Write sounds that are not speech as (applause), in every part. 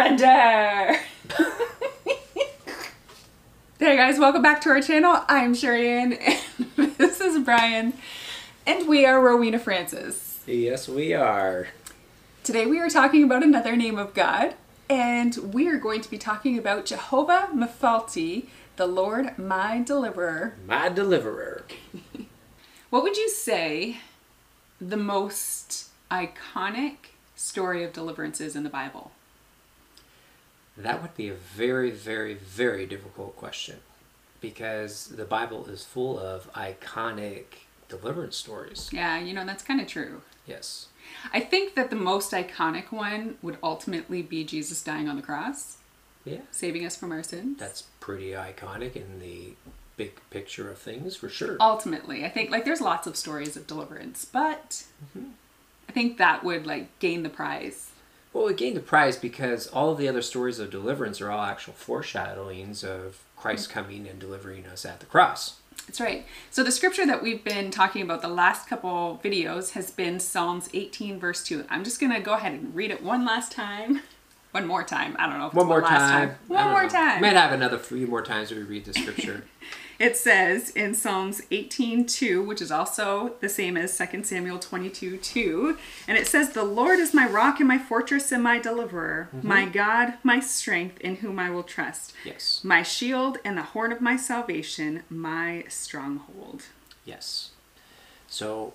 Surrender! hey guys, welcome back to our channel. I'm Sherry and (laughs) this is Brian, and we are Rowena Francis. Yes, we are. Today we are talking about another name of God, and we are going to be talking about Jehovah Mephalti, the Lord my deliverer. My deliverer. (laughs) What would you say the most iconic story of deliverance is in the Bible? That would be a very, very, very difficult question because the Bible is full of iconic deliverance stories. Yeah, you know, that's kind of true. Yes. I think that the most iconic one would ultimately be Jesus dying on the cross, Yeah. saving us from our sins. That's pretty iconic in the big picture of things for sure. ultimately, I think like there's lots of stories of deliverance, but mm-hmm. I think that would like gain the prize. Well, it gained the prize because all of the other stories of deliverance are all actual foreshadowings of Christ mm. coming and delivering us at the cross. That's right. So the scripture that we've been talking about the last couple videos has been Psalms 18 verse 2. I'm just going to go ahead and read it one last time. (laughs) One more time. I don't know One more last time. One more know. time. We might have another few more times we read the scripture. (laughs) It says in Psalms 18:2, which is also the same as 2 Samuel 22:2, and it says, "The Lord is my rock and my fortress and my deliverer, mm-hmm. my God, my strength, in whom I will trust, yes. my shield and the horn of my salvation, my stronghold." Yes. So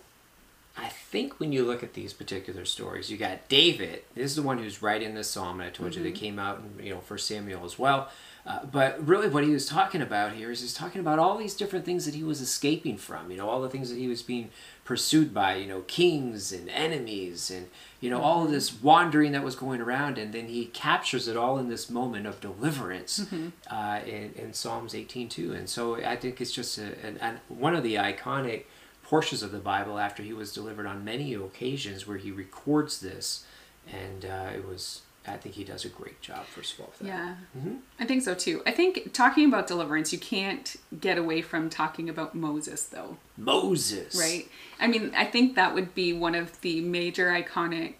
I think when you look at these particular stories, you got David. This is the one who's writing this psalm, and I told you they mm-hmm. came out in you know First Samuel as well. Uh, but really, what he was talking about here is he's talking about all these different things that he was escaping from. You know, all the things that he was being pursued by. You know, kings and enemies, and you know all of this wandering that was going around, and then he captures it all in this moment of deliverance uh, in, in Psalms 18:2. And so I think it's just a, an, an, one of the iconic portions of the Bible after he was delivered on many occasions where he records this, and uh, it was. I think he does a great job. First of all. Yeah. Mm-hmm. I think so too. I think talking about deliverance, you can't get away from talking about Moses though, Moses, right? I mean, I think that would be one of the major iconic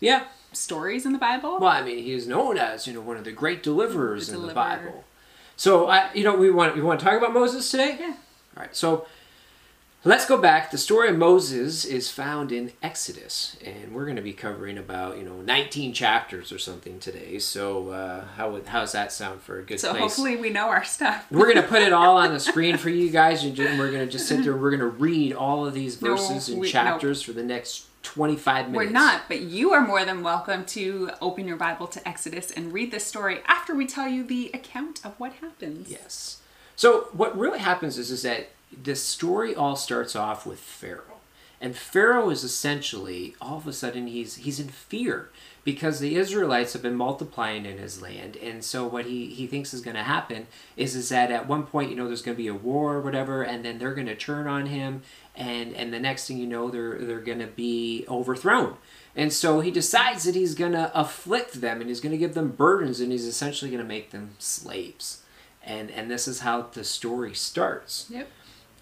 Yeah. stories in the Bible. Well, I mean, he is known as you know one of the great deliverers The in the. Bible. So I, you know, we want we want to talk about Moses today. Yeah. All right. So let's go back. The story of Moses is found in Exodus, and we're going to be covering about you know 19 chapters or something today. So uh, how would how's that sound for a good So place? hopefully we know our stuff. We're gonna put it all on the (laughs) screen for you guys, and we're gonna just sit there. and We're gonna read all of these No, verses and we- no. chapters for the next twenty-five minutes. We're not, but you are more than welcome to open your Bible to Exodus and read this story after we tell you the account of what happens. Yes. So what really happens is is that this story all starts off with Pharaoh, and Pharaoh is essentially all of a sudden he's he's in fear because the Israelites have been multiplying in his land, and so what he he thinks is going to happen is is that at one point you know there's going to be a war or whatever, and then they're going to turn on him, and and the next thing you know they're they're going to be overthrown. And so he decides that he's going to afflict them and he's going to give them burdens and he's essentially going to make them slaves. And and this is how the story starts. Yep.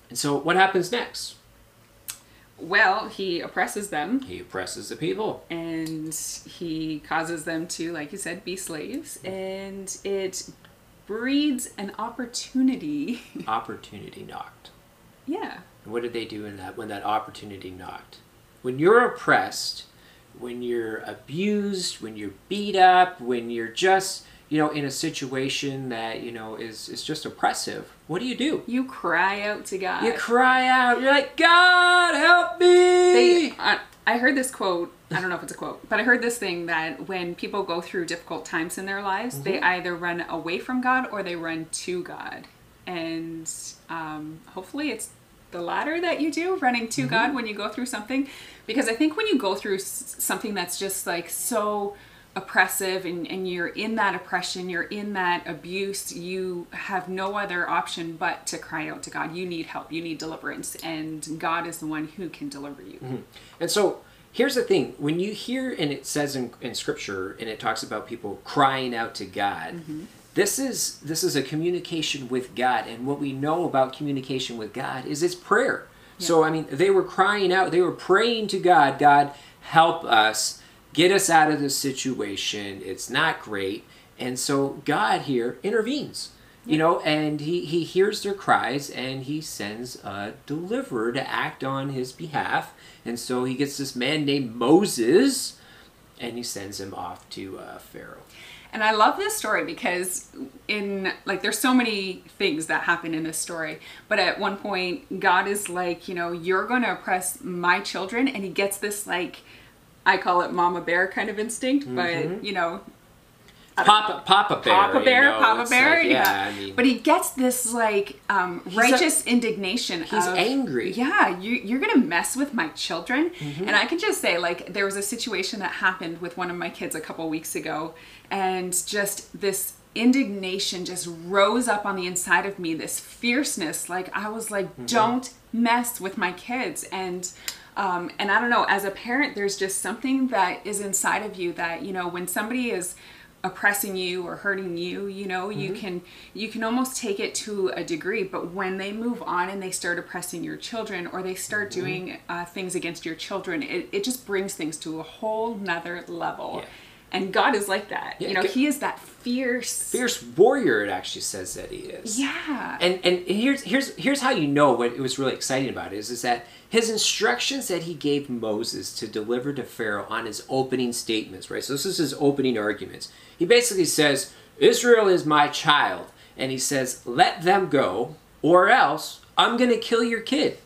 And so what happens next? Well, he oppresses them He oppresses the people. and he causes them to, like you said, be slaves, and it breeds an opportunity. (laughs) Opportunity knocked. yeah. And what did they do in that when that opportunity knocked? When you're oppressed, when you're abused, when you're beat up, when you're just, you know, in a situation that, you know, is is just oppressive, what do you do? You cry out to God. You cry out. You're like, God, help me. they uh, I heard this quote. I don't know if it's a quote, but I heard this thing that when people go through difficult times in their lives, they either run away from God or they run to God. And um, hopefully, it's the latter that you do, running to God when you go through something. Because I think when you go through something that's just like so oppressive and, and you're in that oppression, you're in that abuse, you have no other option but to cry out to God. You need help, you need deliverance, and God is the one who can deliver you. And so here's the thing when you hear, and it says in, in scripture, and it talks about people crying out to God. Mm-hmm. This is this is a communication with God, and what we know about communication with God is it's prayer. So I mean, they were crying out, they were praying to God, God, help us get us out of this situation. It's not great. And so God here intervenes, you know, and he, he hears their cries and he sends a deliverer to act on his behalf. And so he gets this man named Moses and he sends him off to uh, Pharaoh. And I love this story because in like there's so many things that happen in this story. But at one point God is like, you know, you're going to oppress my children and he gets this like I call it mama bear kind of instinct, Mm-hmm. but you know, Papa, Papa Bear. Papa you Bear, know, Papa Bear, like, yeah. I mean, but he gets this like um, righteous indignation. he's of, angry. Yeah, you, you're gonna mess with my children, Mm-hmm. and I can just say like there was a situation that happened with one of my kids a couple weeks ago, and just this indignation just rose up on the inside of me. This fierceness, like I was like, Mm-hmm. don't mess with my kids, and. Um, and I don't know, as a parent, there's just something that is inside of you that, you know, when somebody is oppressing you or hurting you you know you can you can almost take it to a degree. But when they move on and they start oppressing your children or they start doing uh, things against your children it, it just brings things to a whole nother level. Yeah. And god is like that Yeah, you know he is that fierce Fierce warrior, it actually says that he is. yeah And and here's here's here's how you know what it was really exciting about it is is that his instructions that he gave Moses to deliver to Pharaoh on his opening statements, right? So this is his opening arguments. He basically says, Israel is my child, and he says, let them go, or else I'm gonna kill your kid.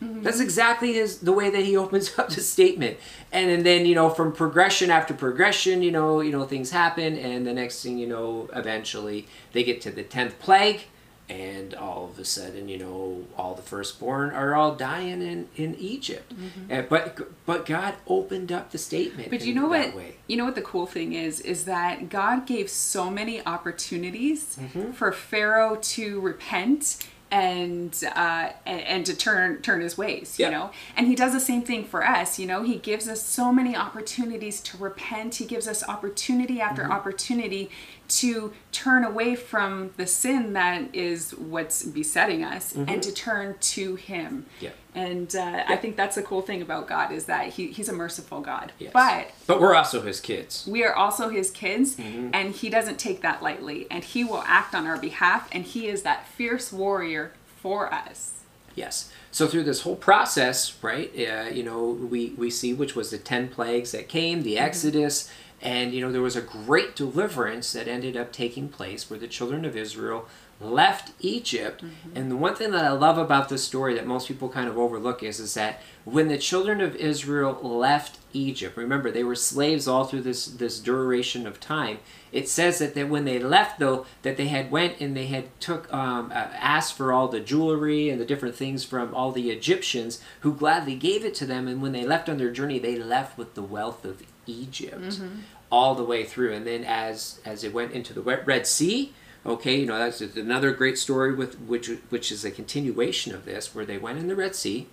That's exactly his the way that he (laughs) opens up the statement. And, and then, you know, from progression after progression, you know, you know, things happen and the next thing you know, eventually they get to the tenth plague and all of a sudden, you know, all the firstborn are all dying in, in Egypt. Uh, but but God opened up the statement. But you know what? way. You know what the cool thing is is that God gave so many opportunities Mm-hmm. for Pharaoh to repent and uh, and, and to turn turn his ways. You Yeah. know, and He does the same thing for us. You know, He gives us so many opportunities to repent. He gives us opportunity after Mm-hmm. opportunity to turn away from the sin that is what's besetting us and to turn to Him. Mm-hmm. Yeah. And uh, I think that's the cool thing about God is that he, He's a merciful God. Yes. But but we're also his kids. we are also his kids Mm-hmm. and he doesn't take that lightly and he will act on our behalf and he is that fierce warrior for us Yes. So through this whole process, right? Uh, you know, we we see which was the ten plagues that came, the Exodus, and you know there was a great deliverance that ended up taking place where the children of Israel left Egypt. And the one thing that I love about this story that most people kind of overlook is is that when the children of Israel left Egypt, remember they were slaves all through this this duration of time. It says that, that when they left though that they had went and they had took um, uh, asked for all the jewelry and the different things from all the Egyptians who gladly gave it to them. And when they left on their journey, they left with the wealth of Egypt all the way through. And then as as it went into the Red Sea, okay, you know that's another great story with which which is a continuation of this, where they went in the Red Sea.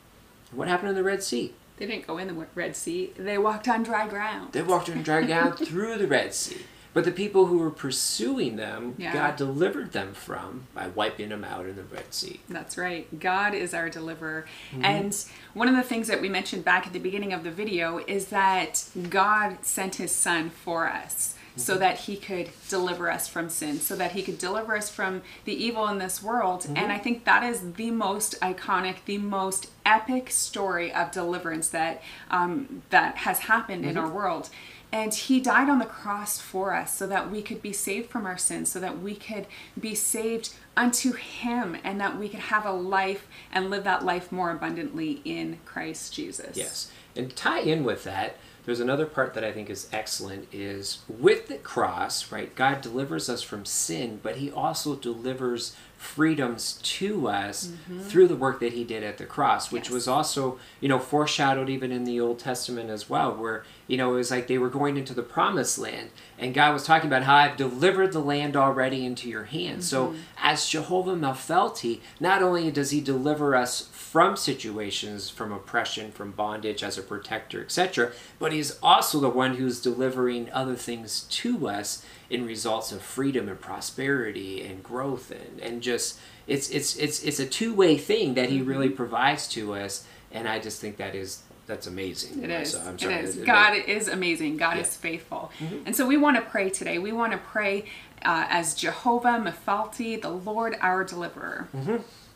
What happened in the Red Sea? they didn't go in the red sea they walked on dry ground They walked on dry ground (laughs) through the Red Sea. But the people who were pursuing them, Yeah. God delivered them from by wiping them out in the Red Sea. That's right. God is our deliverer. Mm-hmm. And one of the things that we mentioned back at the beginning of the video is that God sent his son for us so Mm-hmm. that he could deliver us from sin, so that he could deliver us from the evil in this world. Mm-hmm. And I think that is the most iconic, the most epic story of deliverance that um, that has happened in Mm-hmm. our world. And he died on the cross for us so that we could be saved from our sins, so that we could be saved unto him, and that we could have a life and live that life more abundantly in Christ Jesus. Yes. And tie in with that, there's another part that I think is excellent is with the cross, right? God delivers us from sin, but he also delivers freedoms to us mm-hmm. through the work that he did at the cross, which Yes. was also, you know, foreshadowed even in the Old Testament as well, where, you know, it was like they were going into the promised land and God was talking about how I've delivered the land already into your hands. So mm-hmm. as Jehovah Mephalti, not only does he deliver us from situations, from oppression, from bondage as a protector, etc., but he's also the one who's delivering other things to us in results of freedom and prosperity and growth and, and just it's it's it's it's a two-way thing that he really mm-hmm. provides to us and I just think that is that's amazing. It is. So I'm it sorry. is. It- God it- is amazing. God Yeah. is faithful. Mm-hmm. And so we want to pray today. We want to pray uh, as Jehovah Mephalti, the Lord our deliverer.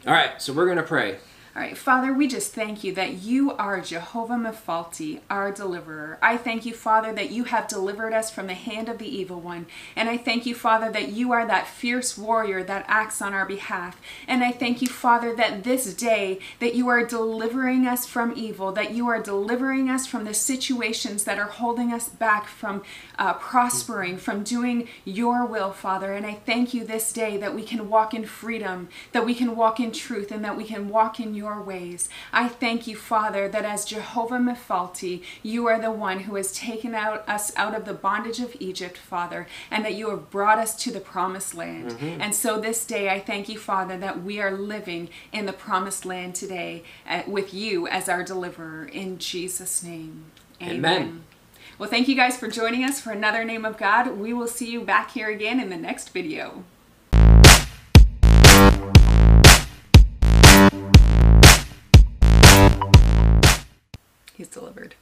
All right, so we're gonna pray. All right, Father, we just thank you that you are Jehovah Mephalti, our deliverer. I thank you, Father, that you have delivered us from the hand of the evil one. And I thank you, Father, that you are that fierce warrior that acts on our behalf. And I thank you, Father, that this day that you are delivering us from evil, that you are delivering us from the situations that are holding us back from uh, prospering, from doing your will, Father. And I thank you this day that we can walk in freedom, that we can walk in truth, and that we can walk in ways. I thank you, Father, that as Jehovah Mephalti, you are the one who has taken out us out of the bondage of Egypt, Father, and that you have brought us to the promised land. And so this day, I thank you, Father, that we are living in the promised land today uh, with you as our deliverer. In Jesus' name, Amen. Well, thank you guys for joining us for another Name of God. We will see you back here again in the next video. he's delivered.